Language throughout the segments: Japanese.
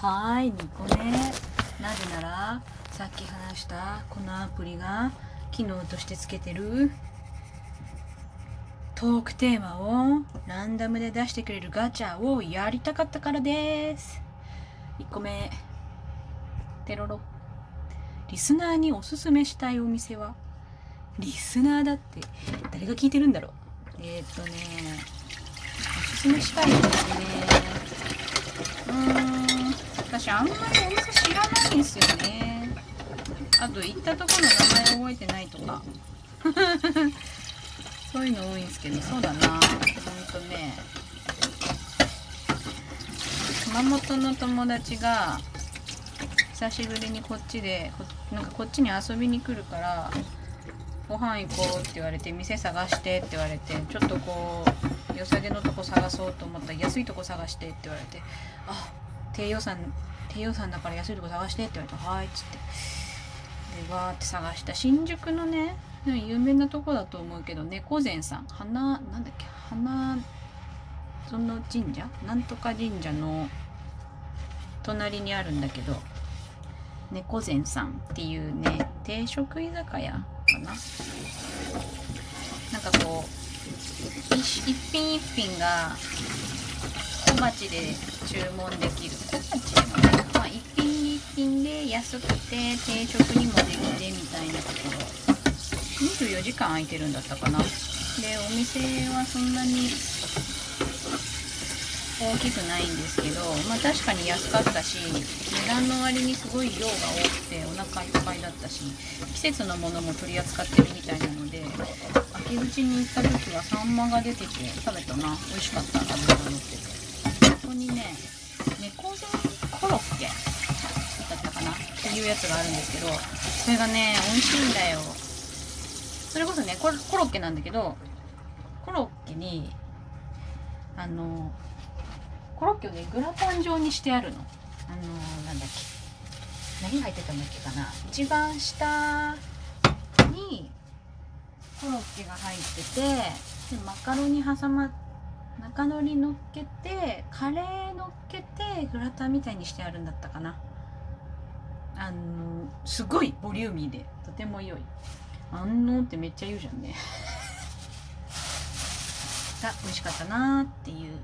はい2個目なぜならさっき話したこのアプリが機能としてつけてるトークテーマをランダムで出してくれるガチャをやりたかったからです。1個目テロロ。リスナーにおすすめしたいお店は？リスナーだって誰が聞いてるんだろう？えー、っとねおすすめしたいお店。ねうん。私あんまりお店知らないんですよね。あと行ったとこの名前覚えてないとか。そういうの多いんですけどそうだな。ほんとね。熊本の友達が久しぶりにこっちでこなんかこっちに遊びに来るからご飯行こうって言われて店探してって言われてちょっとこう良さげのとこ探そうと思ったら安いとこ探してって言われてあ低予算低予算だから安いとこ探してって言われたはいっつって。でわーって探した。新宿のね有名なとこだと思うけど猫禅さん。花なんだっけ？花その神社？なんとか神社の隣にあるんだけど猫禅さんっていうね定食居酒屋かな？なんかこう一一品一品が小鉢で注文できる小鉢でもないまあ一品一品で安くて定食にもできてみたいなところ。24時間空いてるんだったかな。でお店はそんなに大きくないんですけどまあ確かに安かったし値段の割にすごい量が多くてお腹いっぱいだったし季節のものも取り扱ってるみたいなので秋口に行った時はサンマが出てて食べたな。美味しかった。脂が乗ってて。ここにね猫背コロッケだったかなっていうやつがあるんですけどそれがね美味しいんだよ。それこそねコロコロッケなんだけどコロッケにあのコロッケをねグラタン状にしてあるの。あのなんだっけ。何が入ってたんだっけかな。一番下にコロッケが入っててでマカロニ挟ま中のり乗っけてカレー乗っけてグラタンみたいにしてあるんだったかな。あのすごいボリューミーでとても良い。あんのってめっちゃ言うじゃんね。が美味しかったなーっていう。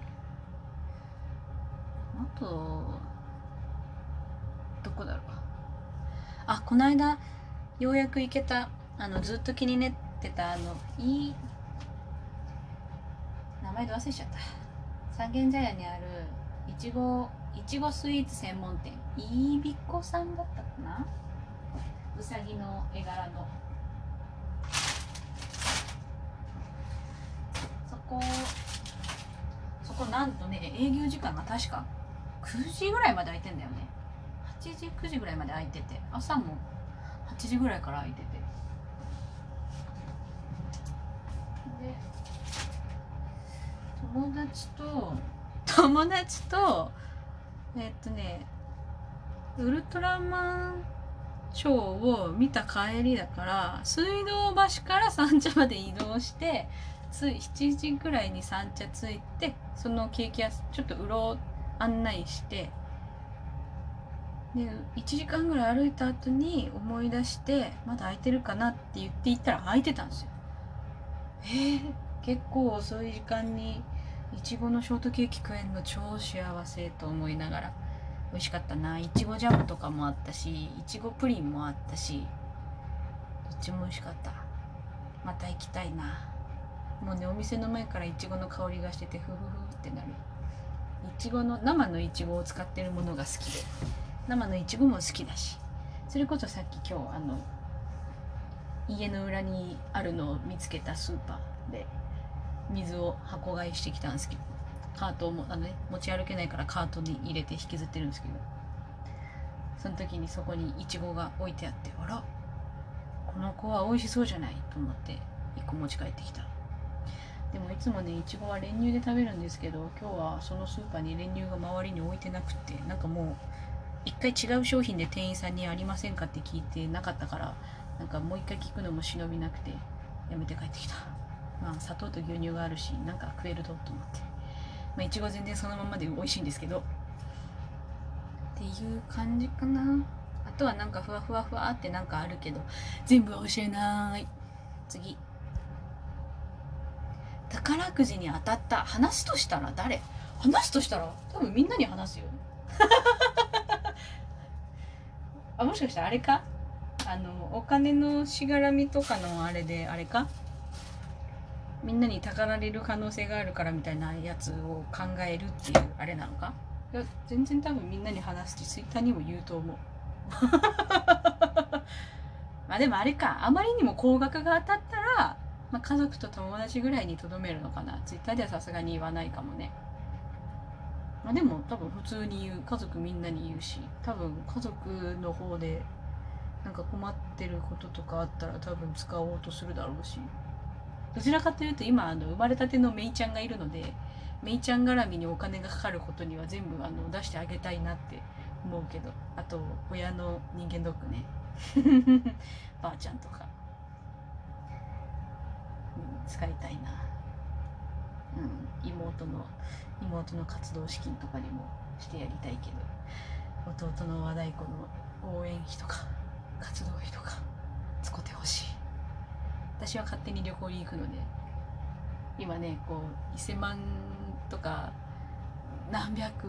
あとどこだろう。あこの間ようやく行けたあのずっと気になってたあのいい名前で忘れちゃった。三軒茶屋にあるいちごいちごスイーツ専門店。いいびっこさんだったかな？うさぎの絵柄の。そこそこなんとね営業時間が確か9時ぐらいまで空いてんだよね。8時9時ぐらいまで空いてて朝も8時ぐらいから空いてて。で友達と 友達とえっとねウルトラマンショーを見た帰りだから水道橋から三茶まで移動してつい7時ぐらいに三茶着いてそのケーキ屋ちょっとうろう案内してで1時間ぐらい歩いた後に思い出してまだ空いてるかなって言って行ったら空いてたんですよ。えー、結構遅い時間にいちごのショートケーキ食えんの超幸せと思いながら。美味しかったな。いちごジャムとかもあったしいちごプリンもあったしどっちも美味しかった。また行きたいな。もうねお店の前からいちごの香りがしててふふふってなる。いちごの生のいちごを使ってるものが好きで。生のいちごも好きだし。それこそさっき今日あの家の裏にあるのを見つけたスーパーで水を箱買いしてきたんですけど。カートをもあの、ね、持ち歩けないからカートに入れて引きずってるんですけど。その時にそこにいちごが置いてあってあらこの子は美味しそうじゃないと思って1個持ち帰ってきた。でもいつもねいちごは練乳で食べるんですけど今日はそのスーパーに練乳が周りに置いてなくってなんかもう一回違う商品で店員さんにありませんかって聞いてなかったからなんかもう一回聞くのも忍びなくてやめて帰ってきた。まあ砂糖と牛乳があるしなんか食えるぞと思って。まあいちご全然そのままで美味しいんですけど。っていう感じかな。あとはなんかふわふわふわってなんかあるけど。全部教えない。次。宝くじに当たった。話としたら誰？話としたら多分みんなに話すよ。あもしかしたらあれか？あのお金のしがらみとかのあれであれか？みんなにたかられる可能性があるからみたいなやつを考えるっていうあれなのか？いや全然多分みんなに話すしツイッターにも言うと思う。まあでもあれか。あまりにも高額が当たったら、まあ、家族と友達ぐらいにとどめるのかな。ツイッターではさすがに言わないかもね。まあでも多分普通に言う。家族みんなに言うし。多分家族の方でなんか困ってることとかあったら多分使おうとするだろうしどちらかというと今あの生まれたてのメイちゃんがいるのでメイちゃん絡みにお金がかかることには全部あの出してあげたいなって思うけどあと親の人間ドックね。ばあちゃんとか、うん、使いたいな、うん、妹の妹の活動資金とかにもしてやりたいけど弟の和太鼓の応援費とか活動費とか使ってほしい。私は勝手に旅行に行くので今ねこう1000万とか何百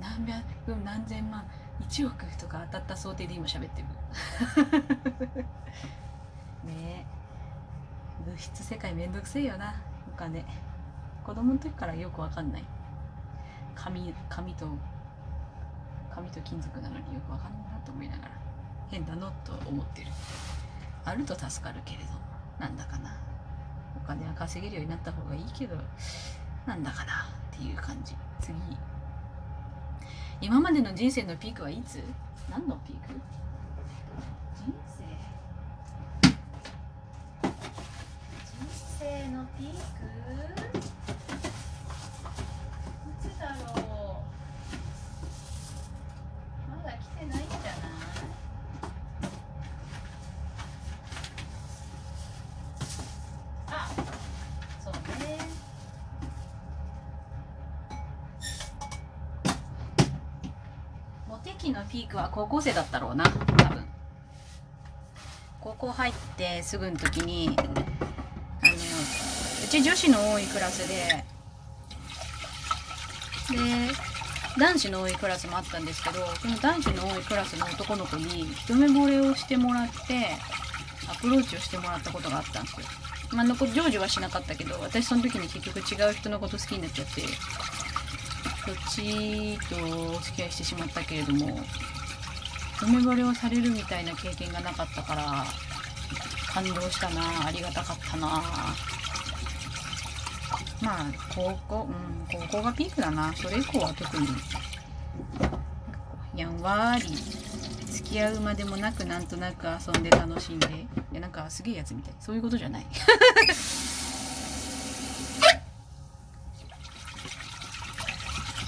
何百何千万1億とか当たった想定で今喋ってる。ね。え物質世界めんどくせえよなお金。子供の時からよくわかんない。紙紙と紙と金属なのによくわかんないなと思いながら変だのと思ってる。あると助かるけれどなんだかな。お金は稼げるようになった方がいいけどなんだかなっていう感じ。次。今までの人生のピークはいつ？何のピーク？人生。人生のピークいつだろうまだ来てないんじゃないあそうねモテ期のピークは高校生だったろうな多分高校入ってすぐの時にあのうち女子の多いクラスでで男子の多いクラスもあったんですけどその男子の多いクラスの男の子に一目惚れをしてもらってアプローチをしてもらったことがあったんですよ。まあ、成就はしなかったけど私その時に結局違う人のこと好きになっちゃってそっちとお付き合いしてしまったけれども一目惚れをされるみたいな経験がなかったから感動したなありがたかったな。まあ高校うん高校がピークだな。それ以降は特に。やんわり付き合うまでもなくなんとなく遊んで楽しんで。でなんかすげえやつみたい。そういうことじゃない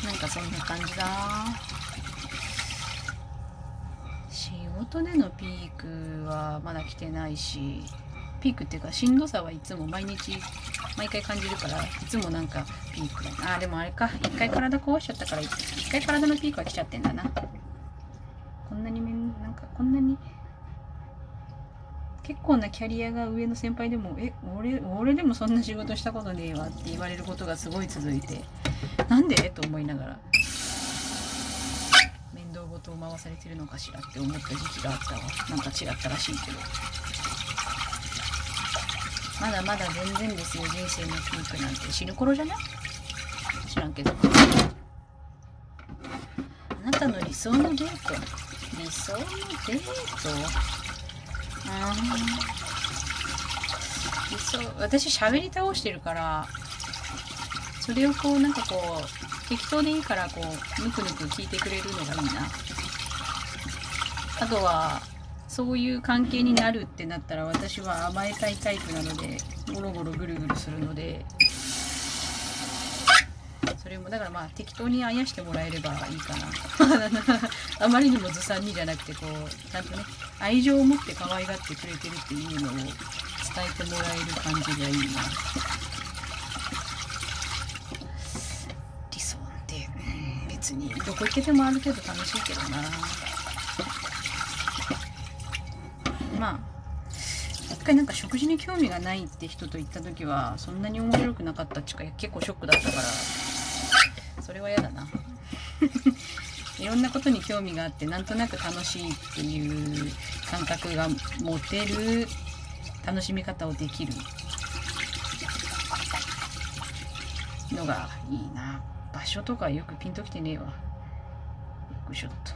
なんかそんな感じだ。仕事でのピークはまだ来てないしピークっていうかしんどさはいつも毎日毎回感じるからいつもなんかピークだな。あでもあれか。一回体壊しちゃったから一回体のピークは来ちゃってんだな。こんなにめんなんかこんなに結構なキャリアが上の先輩でも「え俺俺でもそんな仕事したことねえわ」って言われることがすごい続いて。なんで？と思いながら。面倒事を回されてるのかしらって思った時期があったわ。なんか違ったらしいけど。まだまだ全然ですよ。人生のピークなんて。死ぬ頃じゃない？知らんけど。あなたの理想のデート？理想のデート？あー。理想私喋り倒してるから。それをこうなんかこう適当でいいからこうぬくぬく聞いてくれるのがいいな。あとはそういう関係になるってなったら私は甘えたいタイプなのでゴロゴロぐるぐるするので。それもだからまあ適当にあやしてもらえればいいかな。あまりにもずさんにじゃなくてこうちゃんとね愛情を持って可愛がってくれてるっていうのを伝えてもらえる感じがいいな理想って、うんにどこ行けてもある程度楽しいけどな。まあ一回なんか食事に興味がないって人と行った時はそんなに面白くなかったっちか結構ショックだったからそれは嫌だな。いろんなことに興味があってなんとなく楽しいっていう感覚が持てる楽しみ方をできるのがいいな。場所とかよくピンときてねえわ。よくしょっと。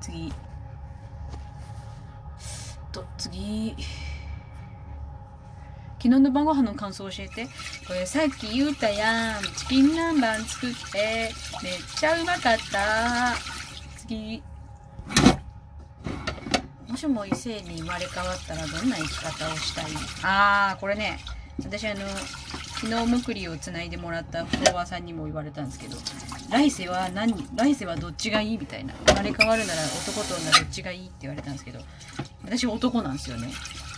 次。と次。昨日の晩ご飯の感想教えて。これさっき言うたやん。チキン南蛮作って。めっちゃうまかった。次。もしも異性に生まれ変わったらどんな生き方をしたい？ああこれね。私あの昨日むくりをつないでもらったフォロワーさんにも言われたんですけど来世は何来世はどっちがいいみたいな生まれ変わるなら男と女どっちがいいって言われたんですけど私男なんですよね。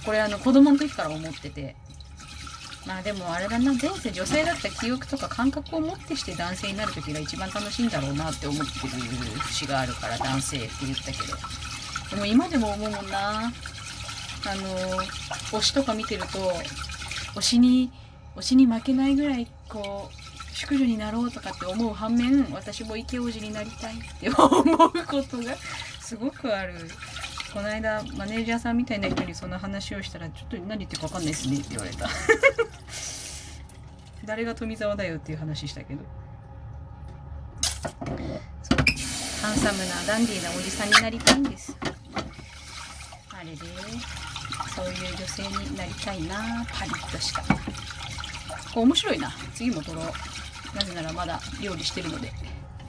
これあの子供の時から思っててまあでもあれだな前世女性だった記憶とか感覚を持ってして男性になる時が一番楽しいんだろうなって思ってる節があるから男性って言ったけど。でも今でも思うもんな。あの推しとか見てると推しに推しに負けないぐらいこう淑女になろうとかって思う反面私も池王子になりたいって思うことがすごくある。この間マネージャーさんみたいな人にその話をしたらちょっと何言ってるか分かんないですねって言われた。誰が富澤だよっていう話したけど。ハンサムなダンディーなおじさんになりたいんです。あれで。そういう女性になりたいなパリッとした。これ面白いな。次も撮ろうなぜならまだ料理してるので。